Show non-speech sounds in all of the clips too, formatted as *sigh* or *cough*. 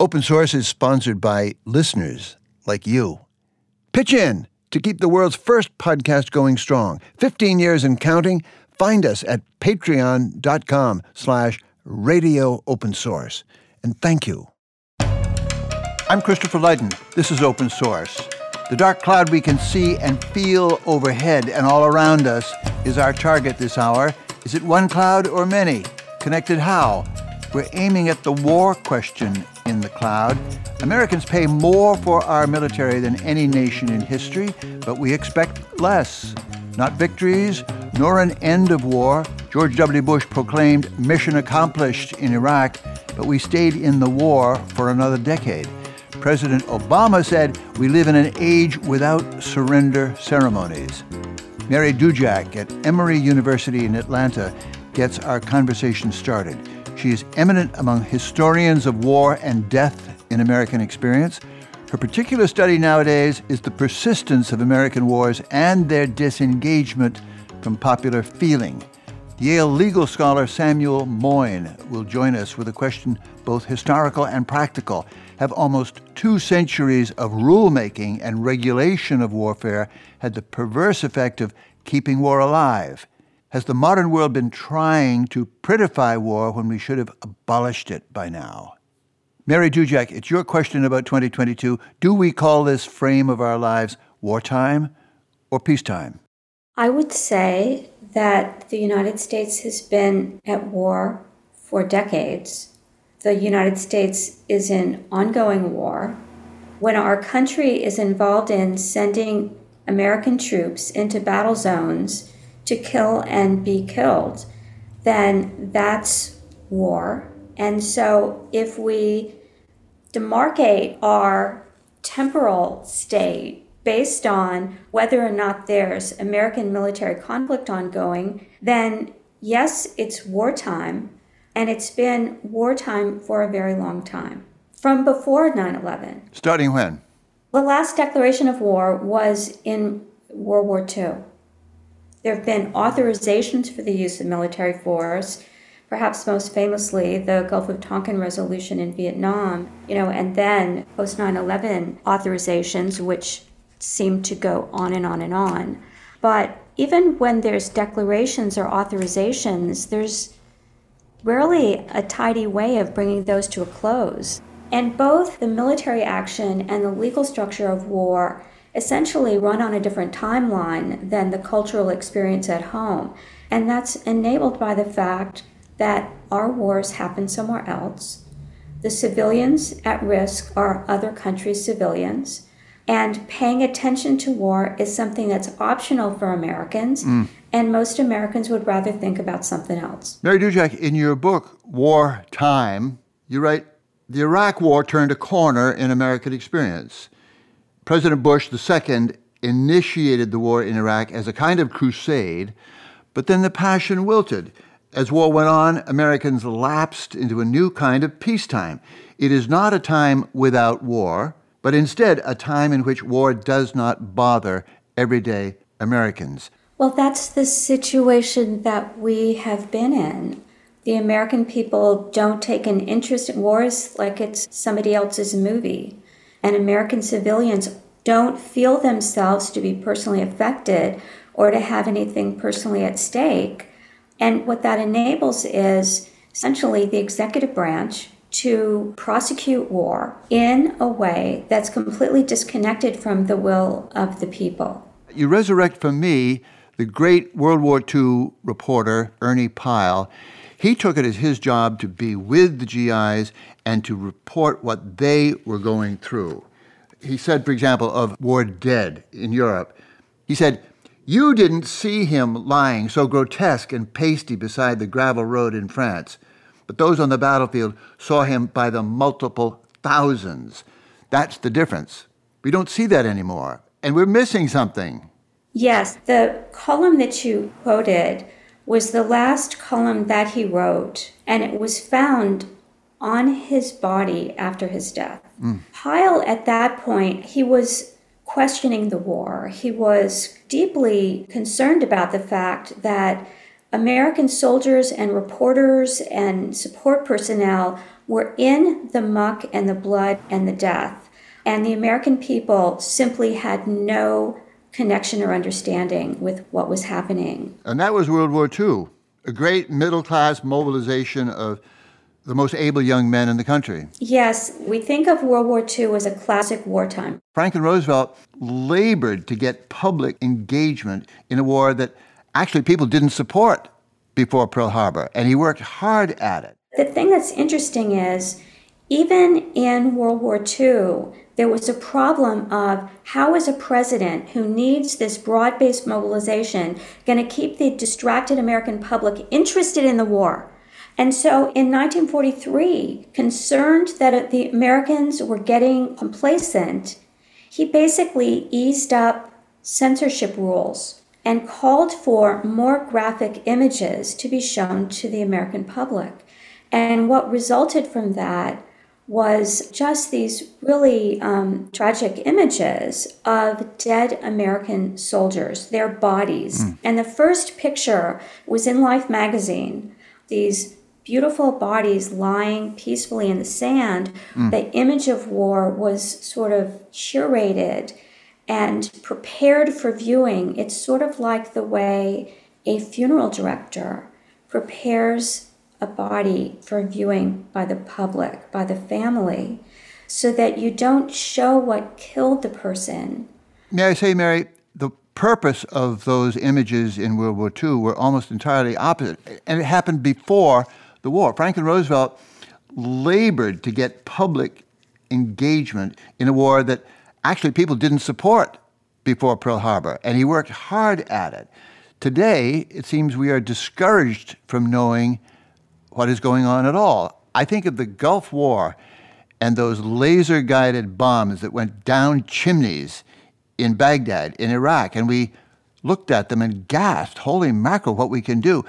Open Source is sponsored by listeners like you. Pitch in to keep the world's first podcast going strong. 15 years and counting. Find us at patreon.com slash radio open source. And thank you. I'm Christopher Lydon. This is Open Source. The dark cloud we can see and feel overhead and all around us is our target this hour. Is it one cloud or many? Connected how? We're aiming at the war question in the cloud. Americans pay more for our military than any nation in history, but we expect less. Not victories, nor an end of war. George W. Bush proclaimed mission accomplished in Iraq, but we stayed in the war for another decade. President Obama said we live in an age without surrender ceremonies. Mary Dudziak at Emory University in Atlanta gets our conversation started. She is eminent among historians of war and death in American experience. Her particular study nowadays is the persistence of American wars and their disengagement from popular feeling. Yale legal scholar Samuel Moyn will join us with a question both historical and practical. Have almost two centuries of rulemaking and regulation of warfare had the perverse effect of keeping war alive? Has the modern world been trying to prettify war when we should have abolished it by now? Mary Dudziak, it's your question about 2022. Do we call this frame of our lives wartime or peacetime? I would say that the United States has been at war for decades. The United States is in ongoing war. When our country is involved in sending American troops into battle zones, to kill and be killed, then that's war. And so if we demarcate our temporal state based on whether or not there's American military conflict ongoing, then yes, it's wartime, and it's been wartime for a very long time, from before 9 11. Starting when? The last declaration of war was in World War II. There have been authorizations for the use of military force, perhaps most famously the Gulf of Tonkin resolution in Vietnam, you know, and then post 9/11 authorizations which seem to go on and on and on. But even when there's declarations or authorizations, there's rarely a tidy way of bringing those to a close. And both the military action and the legal structure of war essentially run on a different timeline than the cultural experience at home. And that's enabled by the fact that our wars happen somewhere else. The civilians at risk are other countries' civilians. And paying attention to war is something that's optional for Americans, mm. and most Americans would rather think about something else. Mary Dudziak, in your book, War Time, you write The Iraq War turned a corner in American experience. President Bush II initiated the war in Iraq as a kind of crusade, but then the passion wilted. As war went on, Americans lapsed into a new kind of peacetime. It is not a time without war, but instead a time in which war does not bother everyday Americans. Well, that's the situation that we have been in. The American people don't take an interest in wars like it's somebody else's movie and American civilians don't feel themselves to be personally affected or to have anything personally at stake. And what that enables is essentially the executive branch to prosecute war in a way that's completely disconnected from the will of the people. You resurrect for me the great World War II reporter, Ernie Pyle. He took it as his job to be with the GIs and to report what they were going through. He said, for example, of War Dead in Europe, he said, You didn't see him lying so grotesque and pasty beside the gravel road in France, but those on the battlefield saw him by the multiple thousands. That's the difference. We don't see that anymore, and we're missing something. Yes, the column that you quoted was the last column that he wrote, and it was found on his body after his death. Mm. Pyle, at that point, he was questioning the war. He was deeply concerned about the fact that American soldiers and reporters and support personnel were in the muck and the blood and the death. And the American people simply had no connection or understanding with what was happening. And that was World War II, a great middle class mobilization of the most able young men in the country. Yes, we think of World War II as a classic wartime. Franklin Roosevelt labored to get public engagement in a war that actually people didn't support before Pearl Harbor, and he worked hard at it. The thing that's interesting is, even in World War II, there was a problem of how is a president who needs this broad based mobilization going to keep the distracted American public interested in the war? And so in 1943, concerned that the Americans were getting complacent, he basically eased up censorship rules and called for more graphic images to be shown to the American public. And what resulted from that was just these really um, tragic images of dead American soldiers, their bodies. Mm. And the first picture was in Life magazine. These beautiful bodies lying peacefully in the sand, mm. the image of war was sort of curated and prepared for viewing. It's sort of like the way a funeral director prepares a body for viewing by the public, by the family, so that you don't show what killed the person. May I say, Mary, the purpose of those images in World War II were almost entirely opposite. And it happened before the war. Franklin Roosevelt labored to get public engagement in a war that actually people didn't support before Pearl Harbor, and he worked hard at it. Today, it seems we are discouraged from knowing what is going on at all. I think of the Gulf War and those laser guided bombs that went down chimneys in Baghdad, in Iraq, and we looked at them and gasped, holy mackerel, what we can do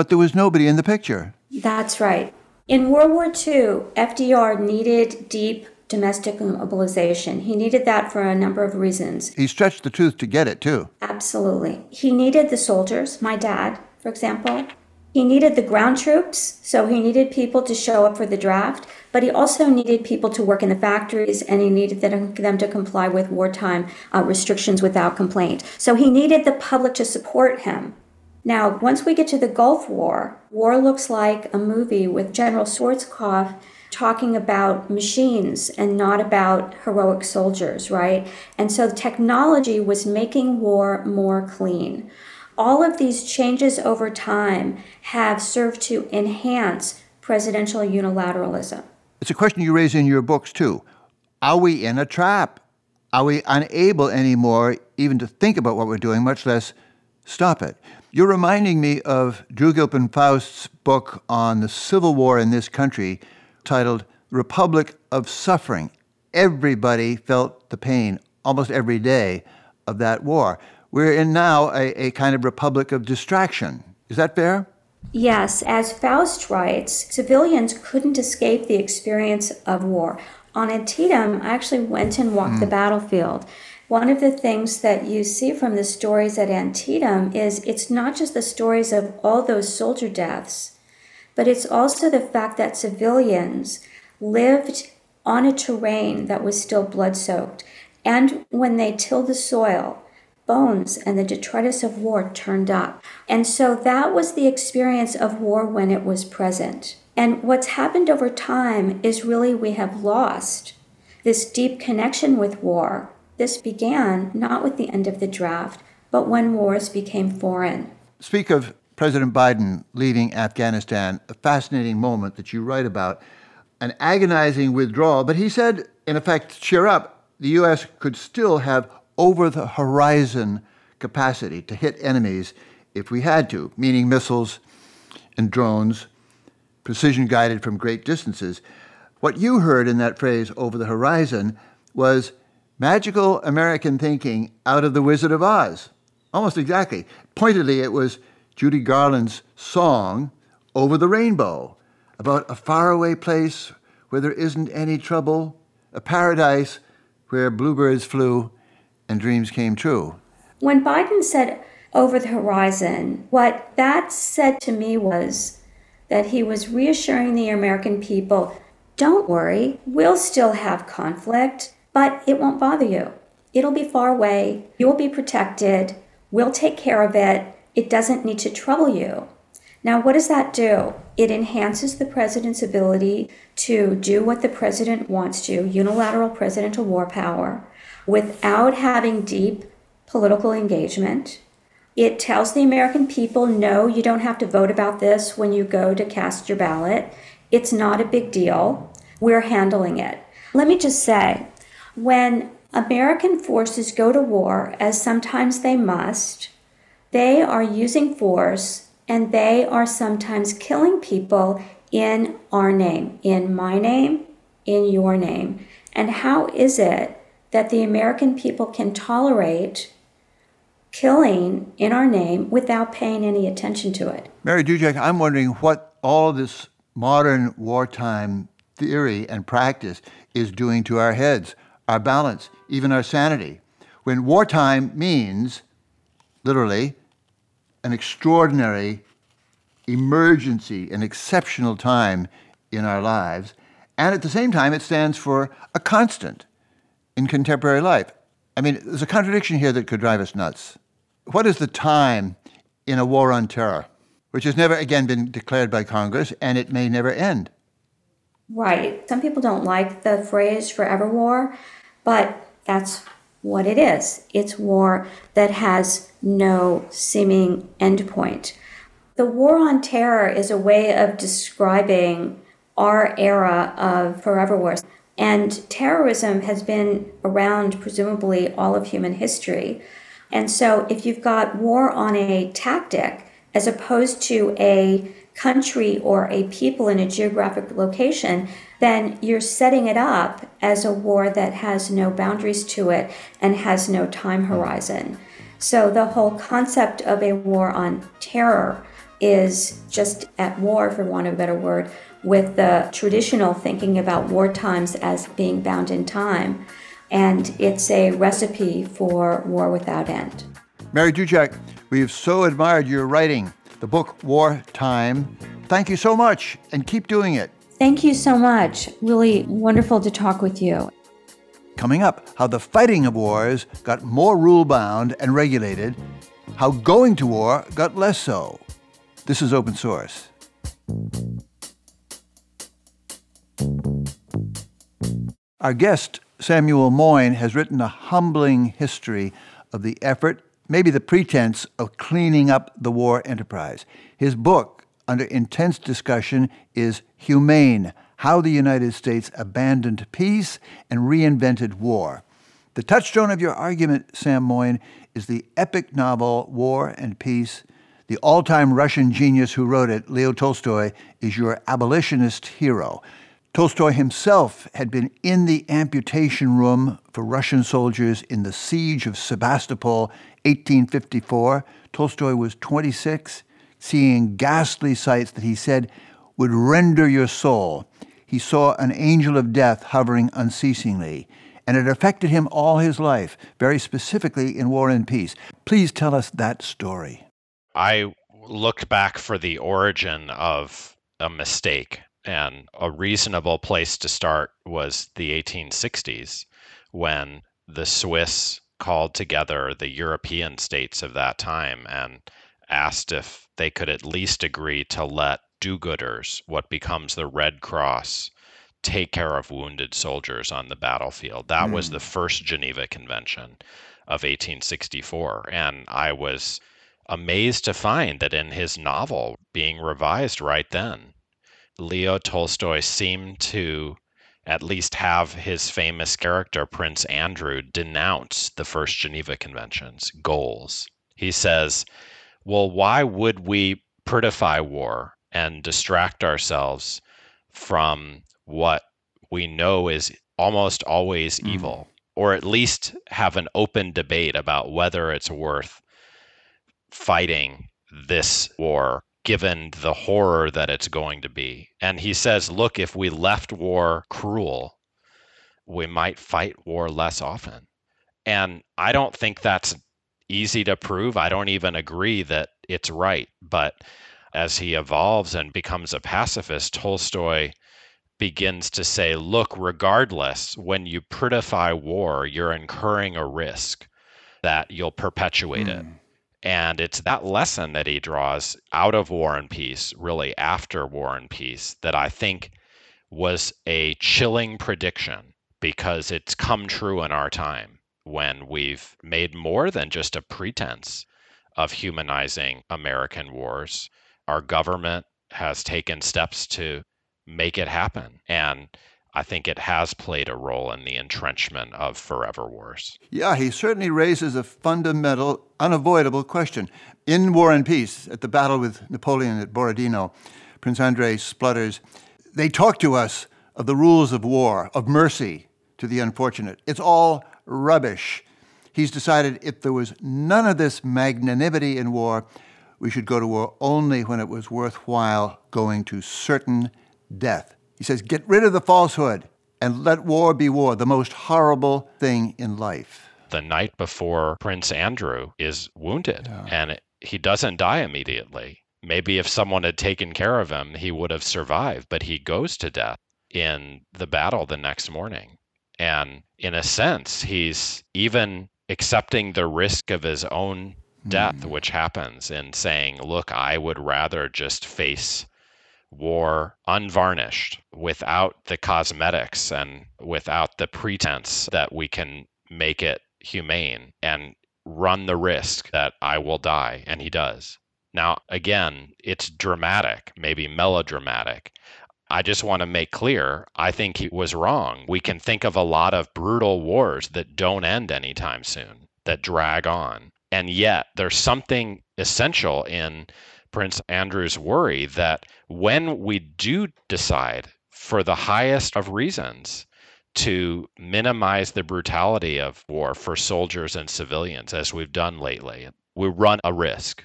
but there was nobody in the picture. That's right. In World War II, FDR needed deep domestic mobilization. He needed that for a number of reasons. He stretched the truth to get it, too. Absolutely. He needed the soldiers, my dad, for example. He needed the ground troops, so he needed people to show up for the draft, but he also needed people to work in the factories and he needed them to comply with wartime uh, restrictions without complaint. So he needed the public to support him. Now, once we get to the Gulf War, war looks like a movie with General Schwarzkopf talking about machines and not about heroic soldiers, right? And so technology was making war more clean. All of these changes over time have served to enhance presidential unilateralism. It's a question you raise in your books, too. Are we in a trap? Are we unable anymore even to think about what we're doing, much less stop it? You're reminding me of Drew Gilpin Faust's book on the Civil War in this country titled Republic of Suffering. Everybody felt the pain almost every day of that war. We're in now a, a kind of republic of distraction. Is that fair? Yes. As Faust writes, civilians couldn't escape the experience of war. On Antietam, I actually went and walked mm. the battlefield. One of the things that you see from the stories at Antietam is it's not just the stories of all those soldier deaths, but it's also the fact that civilians lived on a terrain that was still blood soaked. And when they tilled the soil, bones and the detritus of war turned up. And so that was the experience of war when it was present. And what's happened over time is really we have lost this deep connection with war this began not with the end of the draft, but when wars became foreign. Speak of President Biden leaving Afghanistan, a fascinating moment that you write about, an agonizing withdrawal. But he said, in effect, cheer up, the U.S. could still have over the horizon capacity to hit enemies if we had to, meaning missiles and drones, precision guided from great distances. What you heard in that phrase, over the horizon, was Magical American thinking out of The Wizard of Oz. Almost exactly. Pointedly, it was Judy Garland's song, Over the Rainbow, about a faraway place where there isn't any trouble, a paradise where bluebirds flew and dreams came true. When Biden said over the horizon. What that said to me was that he was reassuring the American people don't worry, we'll still have conflict, but it won't bother you. It'll be far away, you'll be protected, we'll take care of it, it doesn't need to trouble you. Now, what does that do? It enhances the president's ability to do what the president wants to unilateral presidential war power without having deep political engagement. It tells the American people no, you don't have to vote about this when you go to cast your ballot. It's not a big deal. We're handling it. Let me just say when American forces go to war, as sometimes they must, they are using force and they are sometimes killing people in our name, in my name, in your name. And how is it that the American people can tolerate killing in our name without paying any attention to it. Mary Dudziak, I'm wondering what all this modern wartime theory and practice is doing to our heads, our balance, even our sanity. When wartime means, literally, an extraordinary emergency, an exceptional time in our lives, and at the same time, it stands for a constant in contemporary life. I mean, there's a contradiction here that could drive us nuts. What is the time in a war on terror, which has never again been declared by Congress and it may never end? Right. Some people don't like the phrase forever war, but that's what it is. It's war that has no seeming endpoint. The war on terror is a way of describing our era of forever wars. And terrorism has been around presumably all of human history. And so if you've got war on a tactic as opposed to a country or a people in a geographic location, then you're setting it up as a war that has no boundaries to it and has no time horizon. So the whole concept of a war on terror is just at war, for want of a better word, with the traditional thinking about war times as being bound in time. And it's a recipe for war without end. Mary Dudziak, we've so admired your writing, the book War Time. Thank you so much, and keep doing it. Thank you so much. Really wonderful to talk with you. Coming up, how the fighting of wars got more rule bound and regulated, how going to war got less so. This is open source. Our guest, Samuel Moyn, has written a humbling history of the effort, maybe the pretense, of cleaning up the war enterprise. His book, under intense discussion, is Humane How the United States Abandoned Peace and Reinvented War. The touchstone of your argument, Sam Moyn, is the epic novel War and Peace. The all time Russian genius who wrote it, Leo Tolstoy, is your abolitionist hero. Tolstoy himself had been in the amputation room for Russian soldiers in the siege of Sebastopol, 1854. Tolstoy was 26, seeing ghastly sights that he said would render your soul. He saw an angel of death hovering unceasingly, and it affected him all his life, very specifically in War and Peace. Please tell us that story. I looked back for the origin of a mistake and a reasonable place to start was the 1860s when the Swiss called together the European states of that time and asked if they could at least agree to let do gooders, what becomes the Red Cross, take care of wounded soldiers on the battlefield. That mm. was hmm. the first Geneva Convention of 1864. And I was amazed to find that in his novel, being revised right then, Leo Tolstoy seemed to at least have his famous character, Prince Andrew, denounce the first Geneva Convention's goals. He says, Well, why would we prettify war and distract ourselves from what we know is almost always mm. evil, or at least have an open debate about whether it's worth fighting this war given the horror that it's going to be. And he says, look, if we left war cruel, we might fight war less often. And I don't think that's easy to prove. I don't even agree that it's right. But as he evolves and becomes a pacifist, Tolstoy begins to say, look, regardless, when you prettify war, you're incurring a risk that you'll perpetuate mm. it. And it's that lesson that he draws out of War and Peace, really after War and Peace, that I think was a chilling prediction because it's come true in our time when we've made more than just a pretense of humanizing American wars. Our government has taken steps to make it happen. And I think it has played a role in the entrenchment of forever wars. Yeah, he certainly raises a fundamental, unavoidable question. In War and Peace, at the battle with Napoleon at Borodino, Prince Andrei splutters, they talk to us of the rules of war, of mercy to the unfortunate. It's all rubbish. He's decided if there was none of this magnanimity in war, we should go to war only when it was worthwhile going to certain death. He says, Get rid of the falsehood and let war be war, the most horrible thing in life. The night before Prince Andrew is wounded, yeah. and he doesn't die immediately. Maybe if someone had taken care of him, he would have survived, but he goes to death in the battle the next morning. And in a sense, he's even accepting the risk of his own death, mm. which happens, in saying, Look, I would rather just face war unvarnished without the cosmetics and without the pretense that we can make it humane and run the risk that I will die. And he does. Now, again, it's dramatic, maybe melodramatic. I just want to make clear I think he was wrong. We can think of a lot of brutal wars that don't end anytime soon, that drag on. And yet, there's something essential in Prince Andrew's worry that when we do decide, for the highest of reasons, to minimize the brutality of war for soldiers and civilians, as we've done lately, we run a risk.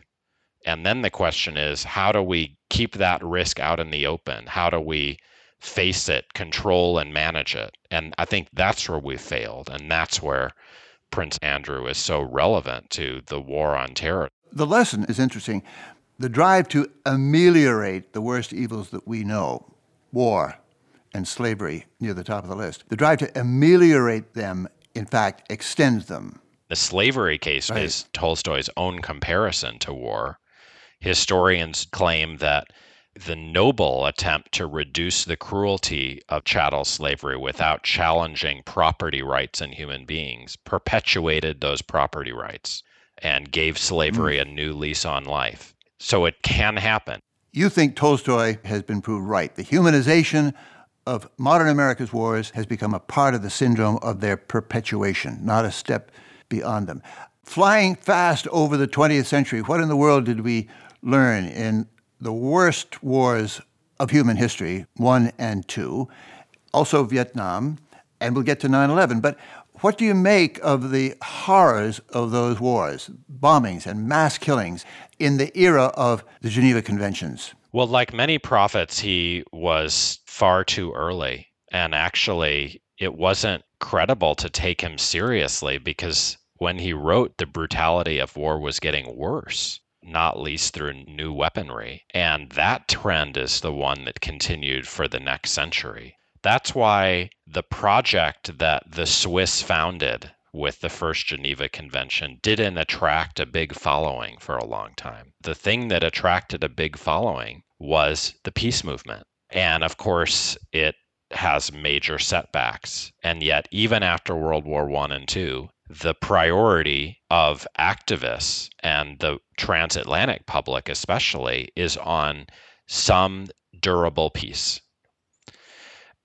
And then the question is how do we keep that risk out in the open? How do we face it, control, and manage it? And I think that's where we failed. And that's where Prince Andrew is so relevant to the war on terror. The lesson is interesting the drive to ameliorate the worst evils that we know, war and slavery near the top of the list, the drive to ameliorate them, in fact, extends them. The slavery case right. is Tolstoy's own comparison to war. Historians claim that the noble attempt to reduce the cruelty of chattel slavery without challenging property rights in human beings perpetuated those property rights and gave slavery mm. a new lease on life. So it can happen. You think Tolstoy has been proved right. The humanization of modern America's wars has become a part of the syndrome of their perpetuation, not a step beyond them. Flying fast over the 20th century, what in the world did we learn in the worst wars of human history, one and two, also Vietnam, and we'll get to 9 11. But what do you make of the horrors of those wars, bombings and mass killings in the era of the Geneva Conventions? Well, like many prophets, he was far too early. And actually, it wasn't credible to take him seriously because when he wrote, the brutality of war was getting worse, not least through new weaponry. And that trend is the one that continued for the next century. That's why the project that the Swiss founded with the first Geneva Convention didn't attract a big following for a long time. The thing that attracted a big following was the peace movement. And of course, it has major setbacks. And yet, even after World War I and II, the priority of activists and the transatlantic public, especially, is on some durable peace.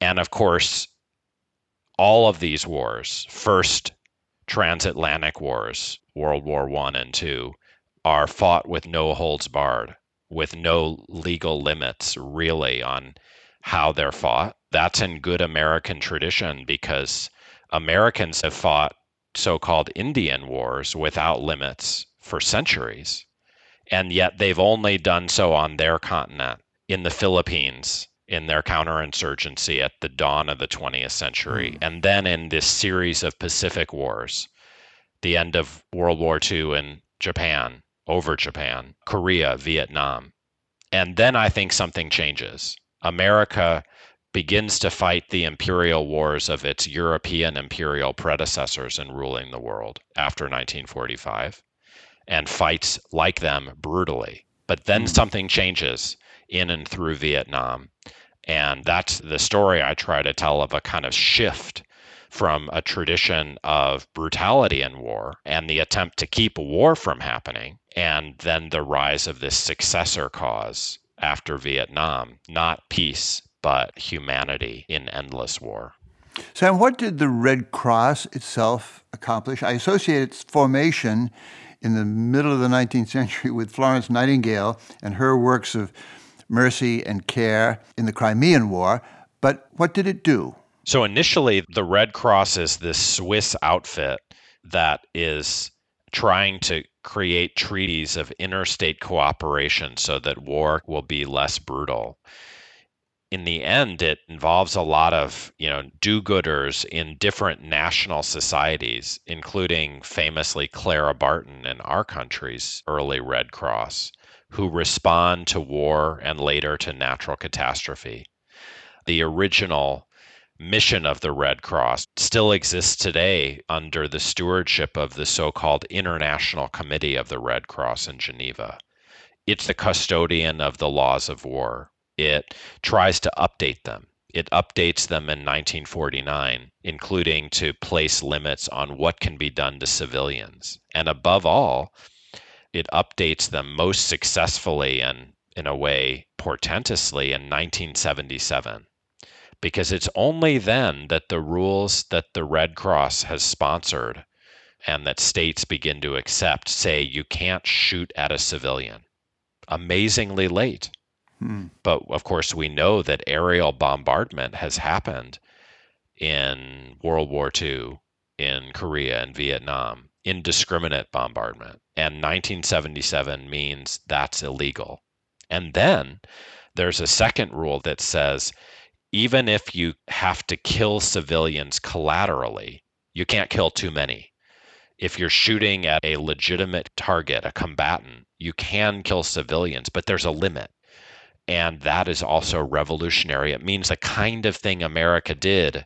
And of course, all of these wars, first transatlantic wars, World War One and Two, are fought with no holds barred, with no legal limits really on how they're fought. That's in good American tradition because Americans have fought so called Indian wars without limits for centuries. And yet they've only done so on their continent, in the Philippines, in their counterinsurgency at the dawn of the 20th century, mm. and then in this series of Pacific Wars the end of World War II in Japan, over Japan, Korea, Vietnam. And then I think something changes. America begins to fight the imperial wars of its European imperial predecessors in ruling the world after 1945 and fights like them brutally. But then mm. something changes in and through Vietnam. And that's the story I try to tell of a kind of shift from a tradition of brutality in war and the attempt to keep war from happening, and then the rise of this successor cause after Vietnam, not peace, but humanity in endless war. Sam, what did the Red Cross itself accomplish? I associate its formation in the middle of the 19th century with Florence Nightingale and her works of mercy and care in the Crimean War. But what did it do? So initially, the Red Cross is this Swiss outfit that is trying to create treaties of interstate cooperation so that war will be less brutal in the end, it involves a lot of you know do-gooders in different national societies, including famously Clara Barton in our country's early Red Cross, who respond to war and later to natural catastrophe. The original mission of the Red Cross still exists today under the stewardship of the so-called International Committee of the Red Cross in Geneva. It's the custodian of the laws of war it tries to update them. It updates them in 1949, including to place limits on what can be done to civilians. And above all, it updates them most successfully and, in a way, portentously in 1977. Because it's only then that the rules that the Red Cross has sponsored and that states begin to accept say you can't shoot at a civilian. Amazingly late. Hmm. But of course, we know that aerial bombardment has happened in World War II, in Korea and Vietnam, indiscriminate bombardment. And 1977 means that's illegal. And then there's a second rule that says even if you have to kill civilians collaterally, you can't kill too many. If you're shooting at a legitimate target, a combatant, you can kill civilians, but there's a limit. And that is also revolutionary. It means the kind of thing America did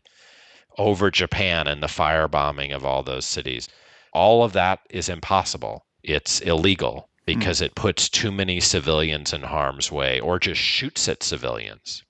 over Japan and the firebombing of all those cities. All of that is impossible. It's illegal because mm. it puts too many civilians in harm's way or just shoots at civilians.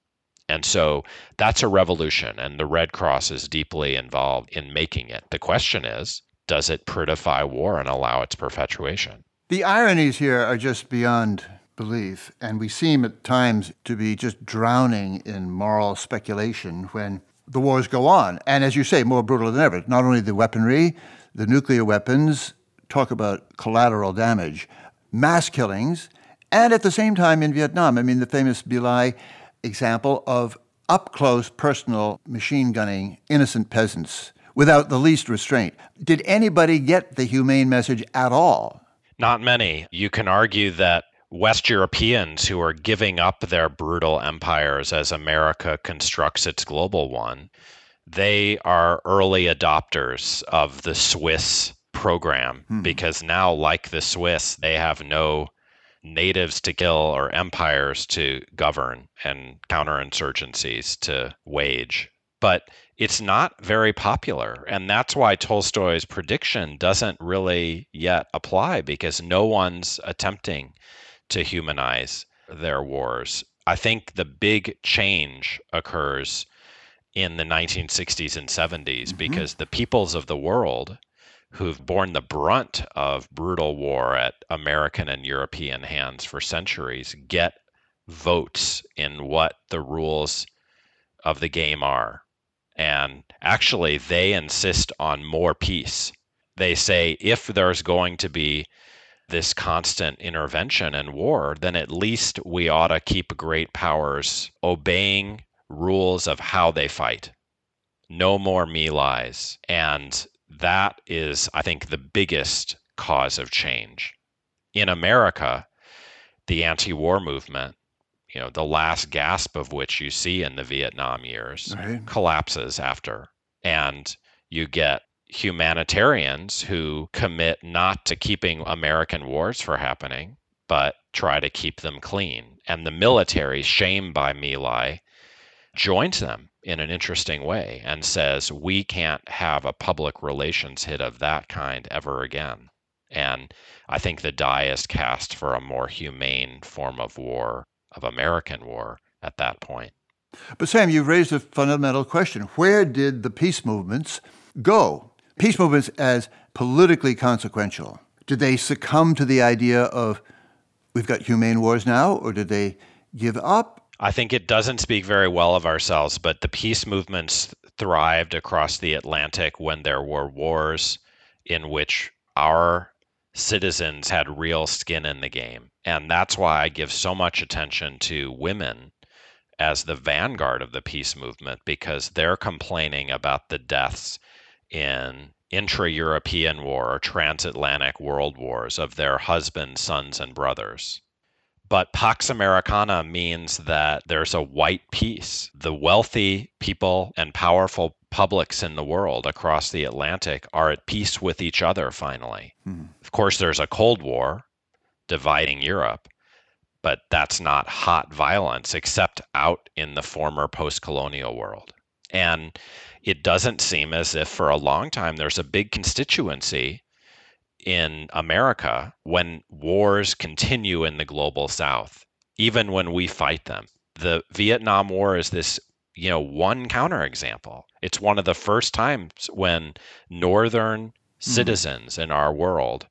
And so that's a revolution, and the Red Cross is deeply involved in making it. The question is does it prettify war and allow its perpetuation? The ironies here are just beyond belief. And we seem at times to be just drowning in moral speculation when the wars go on. And as you say, more brutal than ever. Not only the weaponry, the nuclear weapons, talk about collateral damage, mass killings, and at the same time in Vietnam, I mean, the famous Lai example of up close personal machine gunning innocent peasants without the least restraint. Did anybody get the humane message at all? Not many. You can argue that West Europeans who are giving up their brutal empires as America constructs its global one, they are early adopters of the Swiss program hmm. because now, like the Swiss, they have no natives to kill or empires to govern and counterinsurgencies to wage. But it's not very popular. And that's why Tolstoy's prediction doesn't really yet apply because no one's attempting to humanize their wars. I think the big change occurs in the 1960s and 70s mm-hmm. because the peoples of the world who've borne the brunt of brutal war at American and European hands for centuries get votes in what the rules of the game are. And actually, they insist on more peace. They say if there's going to be this constant intervention and war, then at least we ought to keep great powers obeying rules of how they fight. No more My Lais. And that is, I think, the biggest cause of change. In America, the anti war movement, you know, the last gasp of which you see in the Vietnam years, right. collapses after. And you get humanitarians who commit not to keeping American wars from happening, but try to keep them clean. And the military, shamed by My Lai, joins them in an interesting way and says, we can't have a public relations hit of that kind ever again. And I think the die is cast for a more humane form of war, of American war at that point. But Sam, you've raised a fundamental question. Where did the peace movements go? Peace movements as politically consequential. Did they succumb to the idea of we've got humane wars now, or did they give up? I think it doesn't speak very well of ourselves, but the peace movements thrived across the Atlantic when there were wars in which our citizens had real skin in the game. And that's why I give so much attention to women as the vanguard of the peace movement because they're complaining about the deaths in intra European war or transatlantic world wars of their husbands, sons, and brothers. But Pax Americana means that there's a white peace. The wealthy people and powerful publics in the world across the Atlantic are at peace with each other finally. Hmm. Of course, there's a Cold War dividing Europe, but that's not hot violence except out in the former post colonial world. And it doesn't seem as if for a long time there's a big constituency in America when wars continue in the global south, even when we fight them. The Vietnam War is this, you know, one counterexample. It's one of the first times when northern mm. citizens in our world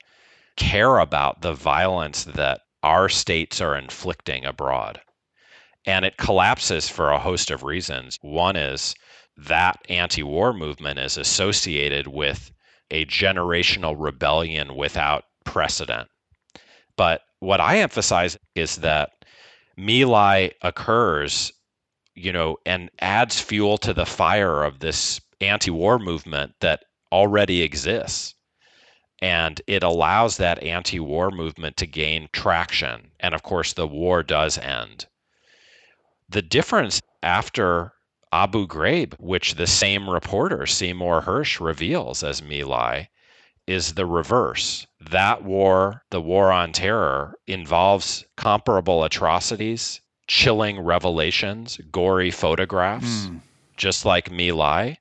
care about the violence that our states are inflicting abroad. And it collapses for a host of reasons. One is that anti war movement is associated with a generational rebellion without precedent. But what I emphasize is that My occurs, you know, and adds fuel to the fire of this anti war movement that already exists and it allows that anti war movement to gain traction. And of course, the war does end. The difference after Abu Ghraib, which the same reporter, Seymour Hersh, reveals as My Lai, is the reverse. That war, the war on terror, involves comparable atrocities, chilling revelations, gory photographs, mm. just like My Lai.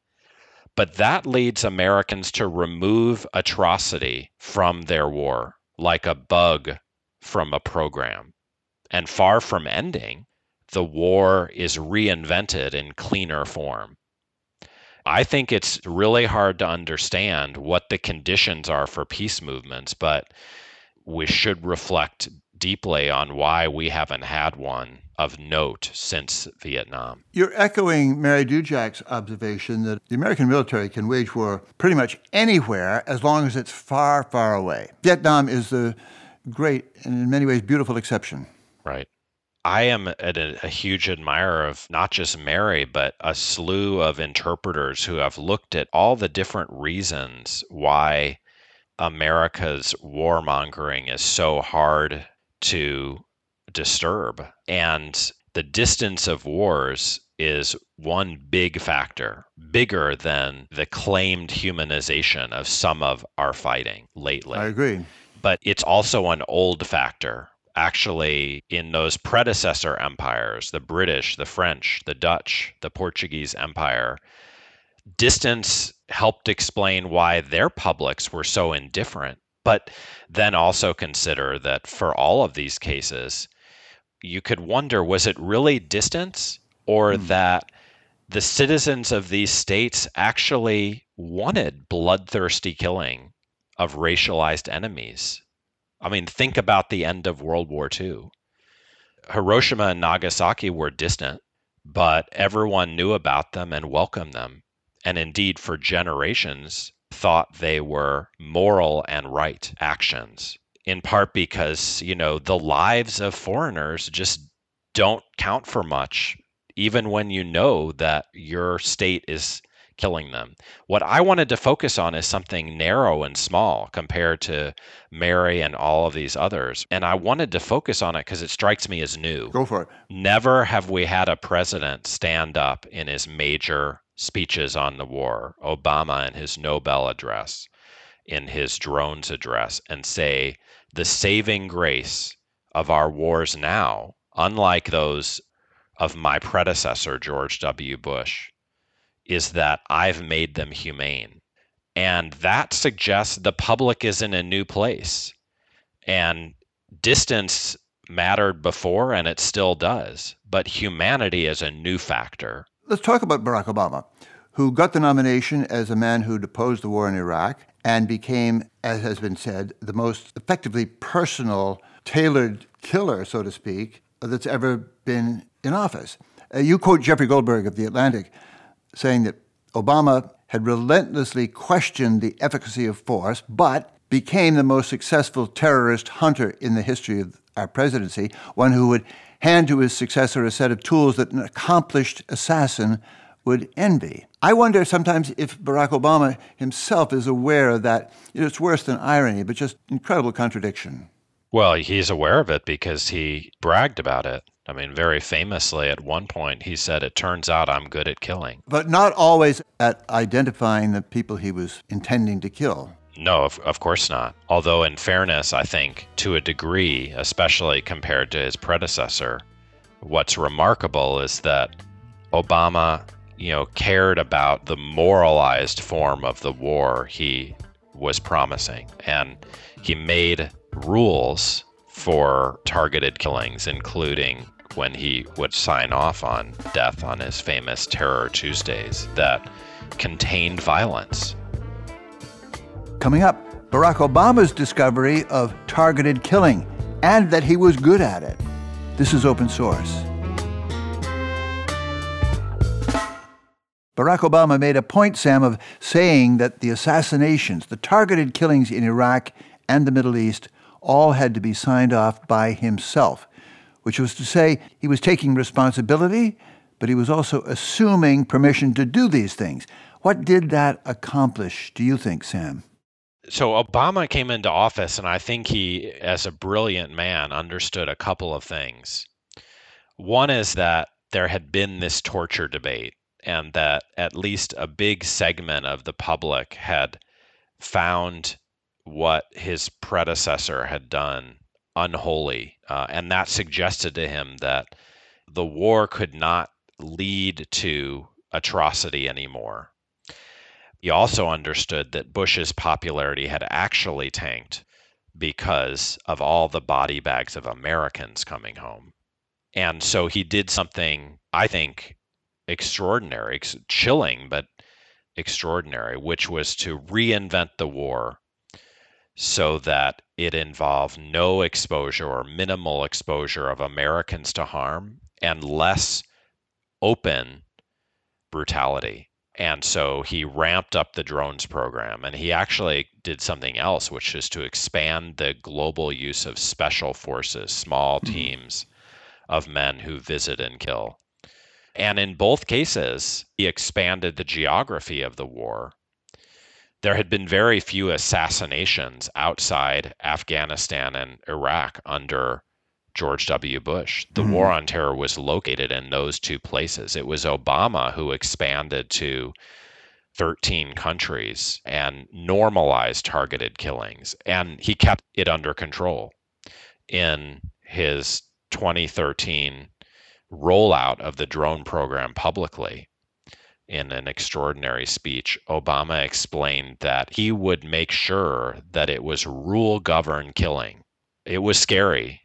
But that leads Americans to remove atrocity from their war, like a bug from a program. And far from ending, the war is reinvented in cleaner form. I think it's really hard to understand what the conditions are for peace movements, but we should reflect deeply on why we haven't had one of note since Vietnam. You're echoing Mary Dudziak's observation that the American military can wage war pretty much anywhere as long as it's far, far away. Vietnam is the great and in many ways beautiful exception. Right. I am a, a, huge admirer of not just Mary, but a slew of interpreters who have looked at all the different reasons why America's warmongering is so hard to disturb. And the distance of wars is one big factor, bigger than the claimed humanization of some of our fighting lately. I agree. But it's also an old factor. Actually, in those predecessor empires, the British, the French, the Dutch, the Portuguese Empire, distance helped explain why their publics were so indifferent. But then also consider that for all of these cases, you could wonder was it really distance or mm. that the citizens of these states actually wanted bloodthirsty killing of racialized enemies? I mean, think about the end of World War II. Hiroshima and Nagasaki were distant, but everyone knew about them and welcomed them. And indeed, for generations, thought they were moral and right actions in part because, you know, the lives of foreigners just don't count for much, even when you know that your state is killing them. What I wanted to focus on is something narrow and small compared to Mary and all of these others. And I wanted to focus on it because it strikes me as new. Go for it. Never have we had a president stand up in his major speeches on the war, Obama in his Nobel address, in his drones address, and say the saving grace of our wars now, unlike those of my predecessor, George W. Bush, is that I've made them humane. And that suggests the public is in a new place. And distance mattered before and it still does, but humanity is a new factor. Let's talk about Barack Obama, who got the nomination as a man who opposed the war in Iraq and became, as has been said, the most effectively personal, tailored killer, so to speak, that's ever been in office. Uh, you quote Jeffrey Goldberg of The Atlantic saying that Obama had relentlessly questioned the efficacy of force, but became the most successful terrorist hunter in the history of our presidency, one who would hand to his successor a set of tools that an accomplished assassin would envy. I wonder sometimes if Barack Obama himself is aware of that it's worse than irony, but just incredible contradiction. Well, he's aware of it because he bragged about it. I mean, very famously, at one point, he said, It turns out I'm good at killing. But not always at identifying the people he was intending to kill. No, of, of course not. Although, in fairness, I think to a degree, especially compared to his predecessor, what's remarkable is that Obama, you know, cared about the moralized form of the war he was promising. And he made rules for targeted killings, including when he would sign off on death on his famous Terror Tuesdays that contained violence. Coming up, Barack Obama's discovery of targeted killing and that he was good at it. This is open source. Barack Obama made a point, Sam, of saying that the assassinations, the targeted killings in Iraq and the Middle East all had to be signed off by himself, which was to say he was taking responsibility, but he was also assuming permission to do these things. What did that accomplish, do you think, Sam? So Obama came into office, and I think he, as a brilliant man, understood a couple of things. One is that there had been this torture debate, and that at least a big segment of the public had found what his predecessor had done unholy. Uh, and that suggested to him that the war could not lead to atrocity anymore. He also understood that Bush's popularity had actually tanked because of all the body bags of Americans coming home. And so he did something, I think, extraordinary, chilling, but extraordinary, which was to reinvent the war so that it involved no exposure or minimal exposure of Americans to harm and less open brutality. And so he ramped up the drones program and he actually did something else, which is to expand the global use of special forces, small mm-hmm. teams of men who visit and kill. And in both cases, he expanded the geography of the war there had been very few assassinations outside Afghanistan and Iraq under George W. Bush. The mm-hmm. war on terror was located in those two places. It was Obama who expanded to 13 countries and normalized targeted killings. And he kept it under control in his 2013 rollout of the drone program publicly in an extraordinary speech, Obama explained that he would make sure that it was rule governed killing. It was scary.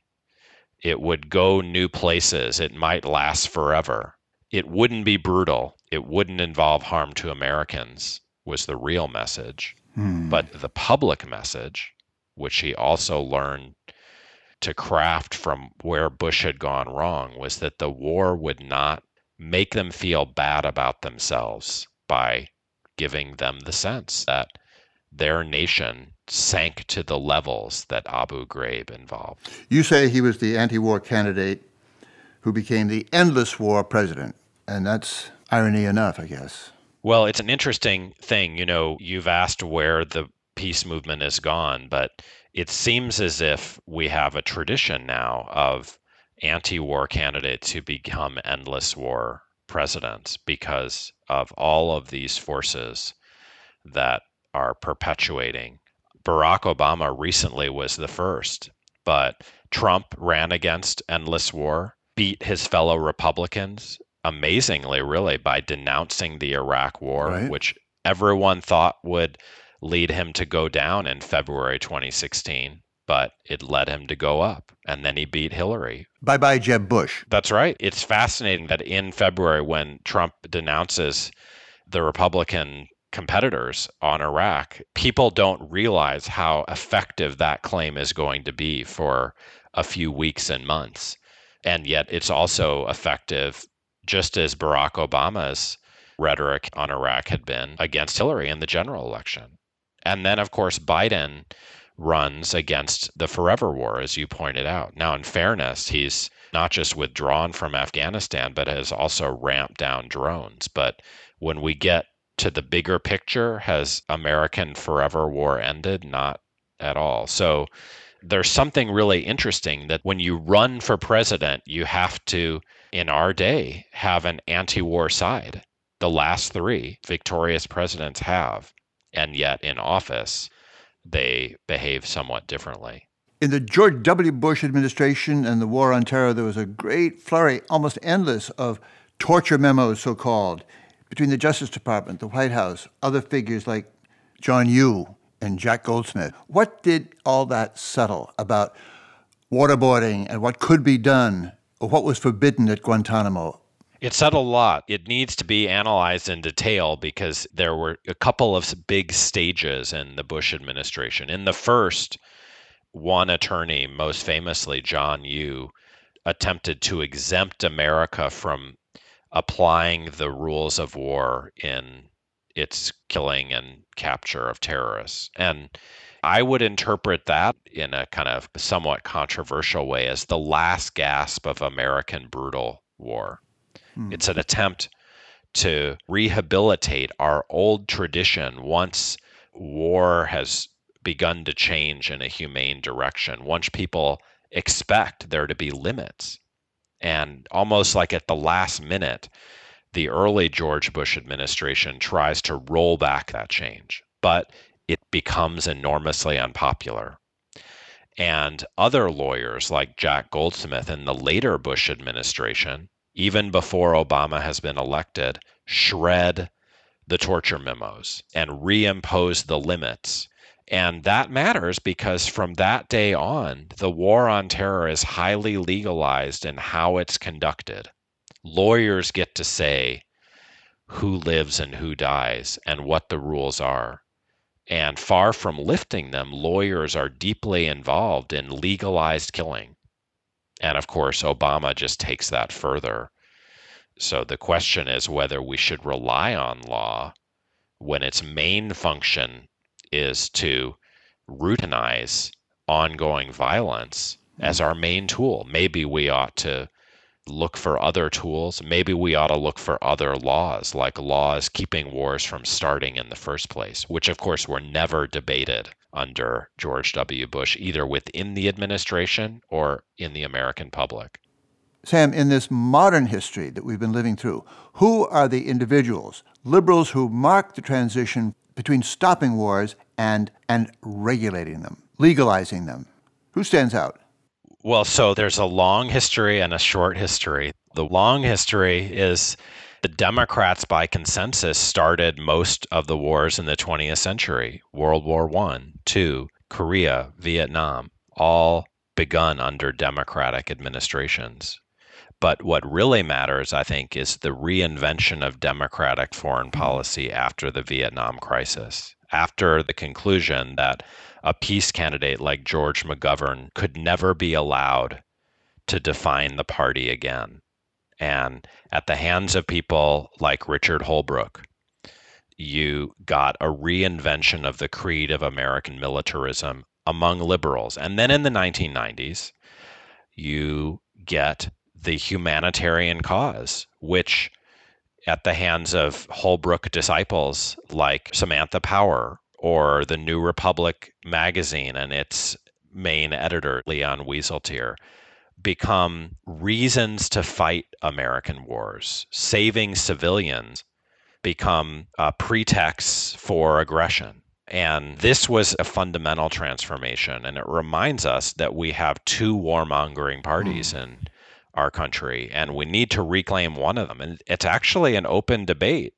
It would go new places. It might last forever. It wouldn't be brutal. It wouldn't involve harm to Americans, was the real message. Hmm. But the public message, which he also learned to craft from where Bush had gone wrong, was that the war would not make them feel bad about themselves by giving them the sense that their nation sank to the levels that Abu Ghraib involved. You say he was the anti war candidate who became the endless war president, and that's irony enough, I guess. Well, it's an interesting thing. You know, you've asked where the peace movement has gone, but it seems as if we have a tradition now of anti war candidates who become endless war presidents because of all of these forces that are perpetuating. Barack Obama recently was the first, but Trump ran against endless war, beat his fellow Republicans amazingly, really, by denouncing the Iraq War, Right. which everyone thought would lead him to go down in February 2016, but it led him to go up. And then he beat Hillary. Bye bye, Jeb Bush. That's right. It's fascinating that in February, when Trump denounces the Republican competitors on Iraq, people don't realize how effective that claim is going to be for a few weeks and months. And yet it's also effective, just as Barack Obama's rhetoric on Iraq had been against Hillary in the general election. And then, of course, Biden runs against the forever war, as you pointed out. Now, in fairness, he's not just withdrawn from Afghanistan, but has also ramped down drones. But when we get to the bigger picture, has American forever war ended? Not at all. So there's something really interesting that when you run for president, you have to, in our day, have an anti war side. The last three victorious presidents have. And yet in office, they behave somewhat differently. In the George W. Bush administration and the war on terror, there was a great flurry, almost endless, of torture memos, so called, between the Justice Department, the White House, other figures like John Yoo and Jack Goldsmith. What did all that settle about waterboarding and what could be done or what was forbidden at Guantanamo? It said a lot. It needs to be analyzed in detail because there were a couple of big stages in the Bush administration. In the first, one attorney, most famously John Yoo, attempted to exempt America from applying the rules of war in its killing and capture of terrorists. And I would interpret that in a kind of somewhat controversial way as the last gasp of American brutal war. Hmm. It's an attempt to rehabilitate our old tradition once war has begun to change in a humane direction, once people expect there to be limits. And almost like at the last minute, the early George Bush administration tries to roll back that change, but it becomes enormously unpopular. And other lawyers like Jack Goldsmith in the later Bush administration, even before Obama has been elected, shred the torture memos and reimpose the limits. And that matters because from that day on, the war on terror is highly legalized in how it's conducted. Lawyers get to say who lives and who dies and what the rules are. And far from lifting them, lawyers are deeply involved in legalized killing. And of course, Obama just takes that further. So the question is whether we should rely on law when its main function is to routinize ongoing violence as our main tool. Maybe we ought to look for other tools. Maybe we ought to look for other laws, like laws keeping wars from starting in the first place, which of course were never debated under George W. Bush, either within the administration or in the American public. Sam, in this modern history that we've been living through, who are the individuals, liberals who mark the transition between stopping wars and, and regulating them, legalizing them? Who stands out? Well, so there's a long history and a short history. The long history is the Democrats, by consensus, started most of the wars in the 20th century World War I, II, Korea, Vietnam, all begun under Democratic administrations. But what really matters, I think, is the reinvention of democratic foreign policy after the Vietnam crisis, after the conclusion that a peace candidate like George McGovern could never be allowed to define the party again. And at the hands of people like Richard Holbrooke, you got a reinvention of the creed of American militarism among liberals. And then in the 1990s, you get the humanitarian cause, which at the hands of Holbrooke disciples like Samantha Power or the New Republic magazine and its main editor, Leon Wieseltier, become reasons to fight American wars. Saving civilians become a pretext for aggression. And this was a fundamental transformation. And it reminds us that we have two warmongering parties mm. in our country, and we need to reclaim one of them. And it's actually an open debate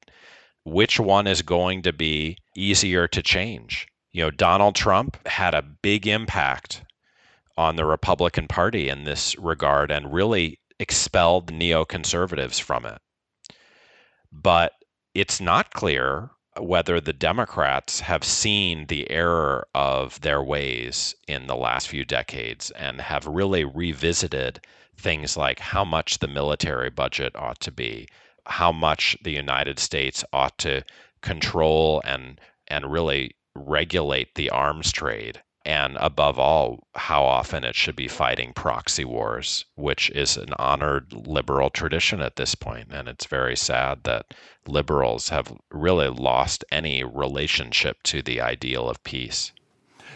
which one is going to be easier to change. You know, Donald Trump had a big impact on the Republican Party in this regard and really expelled neoconservatives from it. But it's not clear whether the Democrats have seen the error of their ways in the last few decades and have really revisited things like how much the military budget ought to be, how much the United States ought to control and and really regulate the arms trade and above all, how often it should be fighting proxy wars, which is an honored liberal tradition at this point. And it's very sad that liberals have really lost any relationship to the ideal of peace.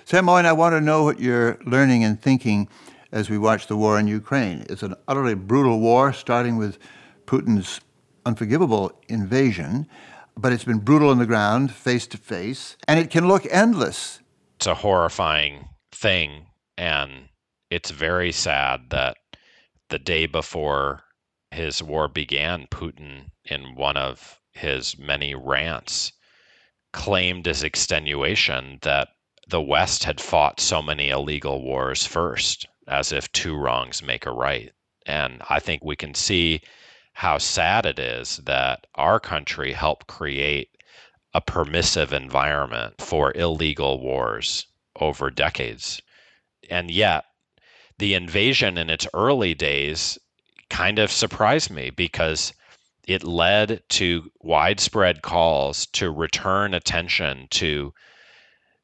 Sam Moyn, I want to know what you're learning and thinking as we watch the war in Ukraine. It's an utterly brutal war, starting with Putin's unforgivable invasion, but it's been brutal on the ground, face to face, and it can look endless it's a horrifying thing and it's very sad that the day before his war began putin in one of his many rants claimed as extenuation that the west had fought so many illegal wars first as if two wrongs make a right. And i think we can see how sad it is that our country helped create a permissive environment for illegal wars over decades. And yet, the invasion in its early days kind of surprised me because it led to widespread calls to return attention to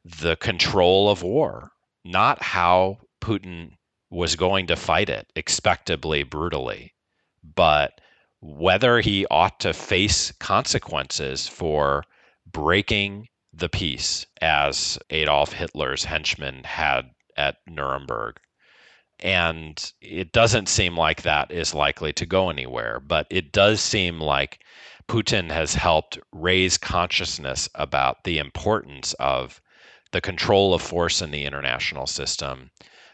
the control of war, not how Putin was going to fight it expectably brutally, but whether he ought to face consequences for breaking the peace as Adolf Hitler's henchmen had at Nuremberg. And it doesn't seem like that is likely to go anywhere, but it does seem like Putin has helped raise consciousness about the importance of the control of force in the international system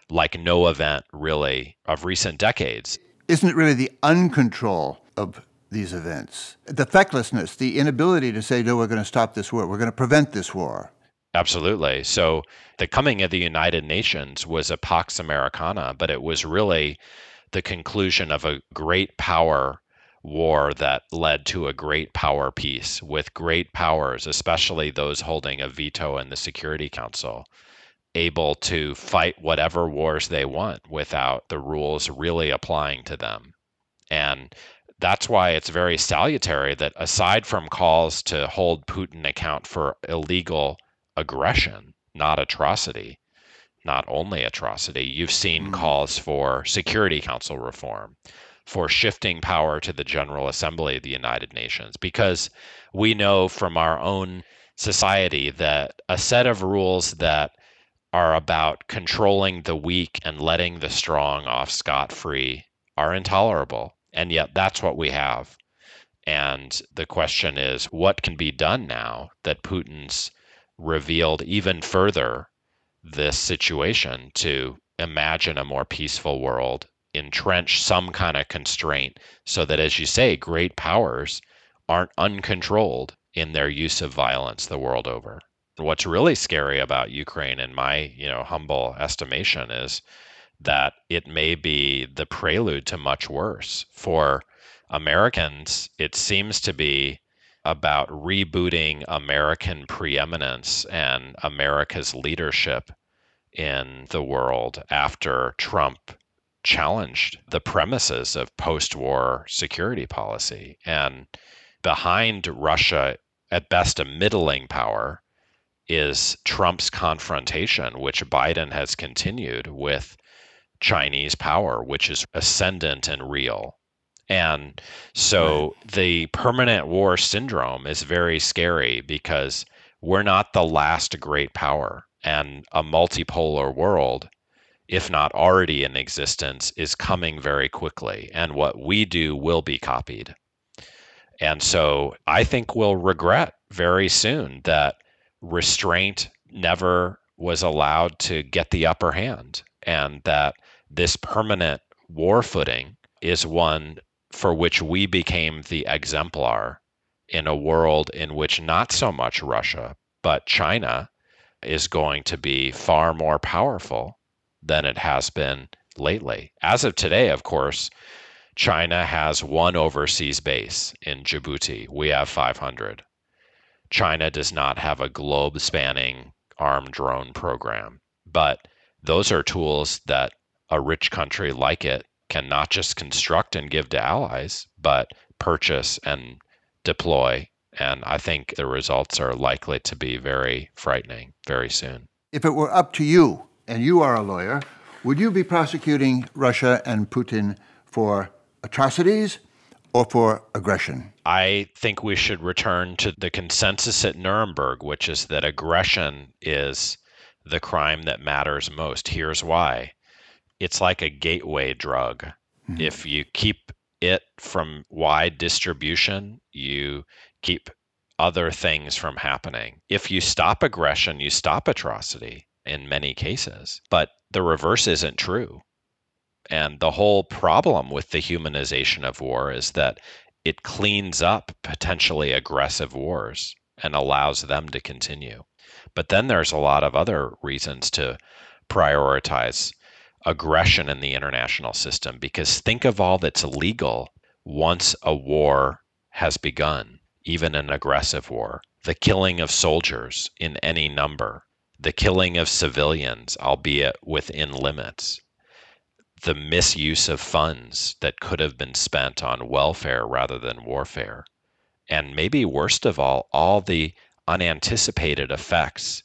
like no event really of recent decades. Isn't it really the uncontrol of these events. The fecklessness, the inability to say, no, we're going to stop this war, we're going to prevent this war. Absolutely. So the coming of the United Nations was a Pax Americana, but it was really the conclusion of a great power war that led to a great power peace with great powers, especially those holding a veto in the Security Council, able to fight whatever wars they want without the rules really applying to them. And that's why it's very salutary that aside from calls to hold Putin account for illegal aggression, not atrocity, not only atrocity, you've seen mm. calls for Security Council reform, for shifting power to the General Assembly of the United Nations, because we know from our own society that a set of rules that are about controlling the weak and letting the strong off scot free are intolerable. And yet that's what we have. And the question is what can be done now that Putin's revealed even further this situation to imagine a more peaceful world, entrench some kind of constraint so that, as you say, great powers aren't uncontrolled in their use of violence the world over. What's really scary about Ukraine, in my you know humble estimation, is that it may be the prelude to much worse. For Americans, it seems to be about rebooting American preeminence and America's leadership in the world after Trump challenged the premises of post war security policy. And behind Russia, at best a middling power, is Trump's confrontation, which Biden has continued with Chinese power, which is ascendant and real. And so right. the permanent war syndrome is very scary because we're not the last great power. And a multipolar world if not already in existence, is coming very quickly. And what we do will be copied. And so I think we'll regret very soon that restraint never was allowed to get the upper hand and that this permanent war footing is one for which we became the exemplar in a world in which not so much Russia, but China is going to be far more powerful than it has been lately. As of today, of course, China has one overseas base in Djibouti. We have 500. China does not have a globe spanning armed drone program. But those are tools that a rich country like it can not just construct and give to allies, but purchase and deploy. And I think the results are likely to be very frightening very soon. If it were up to you, and you are a lawyer, would you be prosecuting Russia and Putin for atrocities or for aggression? I think we should return to the consensus at Nuremberg, which is that aggression is the crime that matters most. Here's why it's like a gateway drug. Mm-hmm. If you keep it from wide distribution, you keep other things from happening. If you stop aggression, you stop atrocity in many cases. But the reverse isn't true. And the whole problem with the humanization of war is that it cleans up potentially aggressive wars and allows them to continue. But then there's a lot of other reasons to prioritize aggression in the international system because think of all that's legal once a war has begun, even an aggressive war. The killing of soldiers in any number, the killing of civilians, albeit within limits, the misuse of funds that could have been spent on welfare rather than warfare, and maybe worst of all, all the unanticipated effects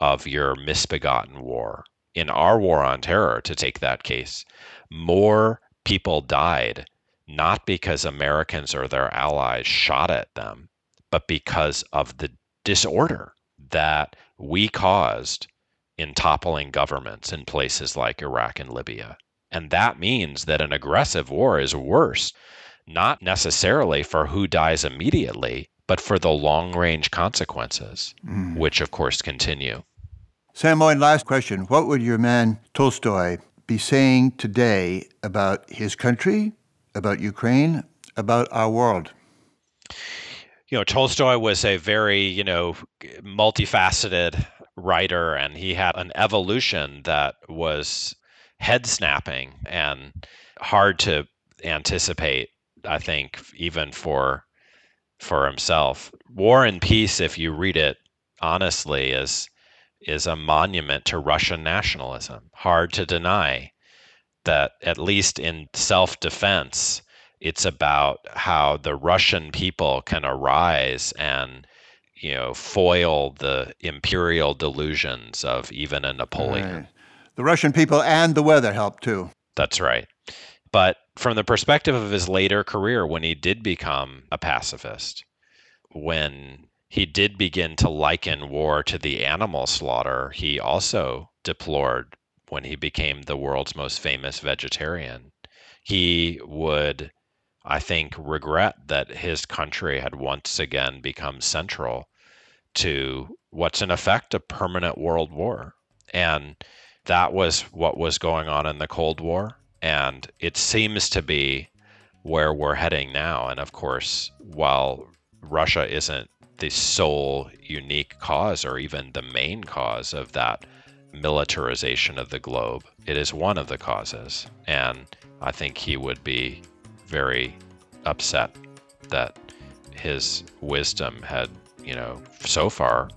of your misbegotten war in our war on terror, to take that case, more people died not because Americans or their allies shot at them, but because of the disorder that we caused in toppling governments in places like Iraq and Libya. And that means that an aggressive war is worse, not necessarily for who dies immediately, but for the long range consequences, mm. which of course continue. Sam Moyn, last question. What would your man Tolstoy be saying today about his country, about Ukraine, about our world? You know, Tolstoy was a very, you know, multifaceted writer, and he had an evolution that was head snapping and hard to anticipate, I think, even for for himself. War and Peace, if you read it honestly, is is a monument to Russian nationalism. Hard to deny that, at least in self defense, it's about how the Russian people can arise and you know foil the imperial delusions of even a Napoleon. Right. The Russian people and the weather helped too. That's right. But from the perspective of his later career, when he did become a pacifist, when he did begin to liken war to the animal slaughter he also deplored when he became the world's most famous vegetarian. He would, I think, regret that his country had once again become central to what's in effect a permanent world war. And that was what was going on in the Cold War. And it seems to be where we're heading now. And of course, while Russia isn't the sole unique cause or even the main cause of that militarization of the globe. It is one of the causes. And I think he would be very upset that his wisdom had, you know, so far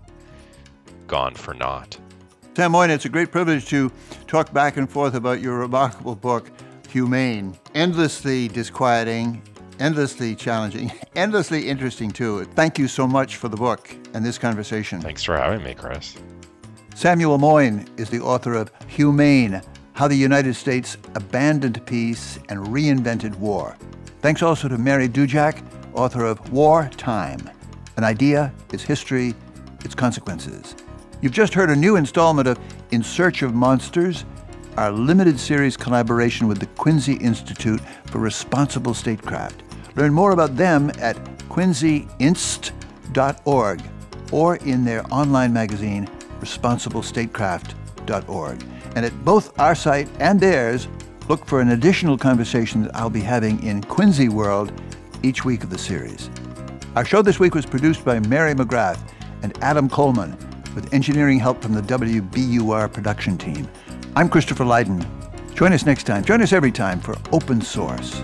gone for naught. Sam Moyn, it's a great privilege to talk back and forth about your remarkable book, Humane. Endlessly disquieting endlessly challenging, *laughs* endlessly interesting, too. Thank you so much for the book and this conversation. Thanks for having me, Chris. Samuel Moyn is the author of Humane How the United States Abandoned Peace and Reinvented War. Thanks also to Mary Dudziak, author of War Time An Idea, Its History, Its Consequences. You've just heard a new installment of In Search of Monsters our limited series collaboration with the Quincy Institute for Responsible Statecraft. Learn more about them at quincyinst.org or in their online magazine, responsiblestatecraft.org. And at both our site and theirs, look for an additional conversation that I'll be having in Quincy World each week of the series. Our show this week was produced by Mary McGrath and Adam Coleman, with engineering help from the WBUR production team. I'm Christopher Lydon. Join us next time. Join us every time for Open Source.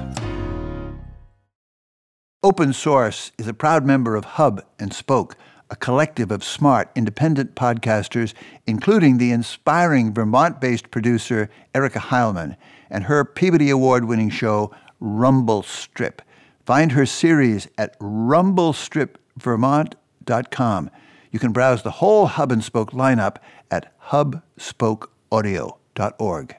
Open Source is a proud member of Hub and Spoke, a collective of smart, independent podcasters, including the inspiring Vermont based producer Erica Heilman and her Peabody Award winning show, Rumble Strip. Find her series at rumblestripvermont.com. You can browse the whole Hub and Spoke lineup at hubspokeaudio.org.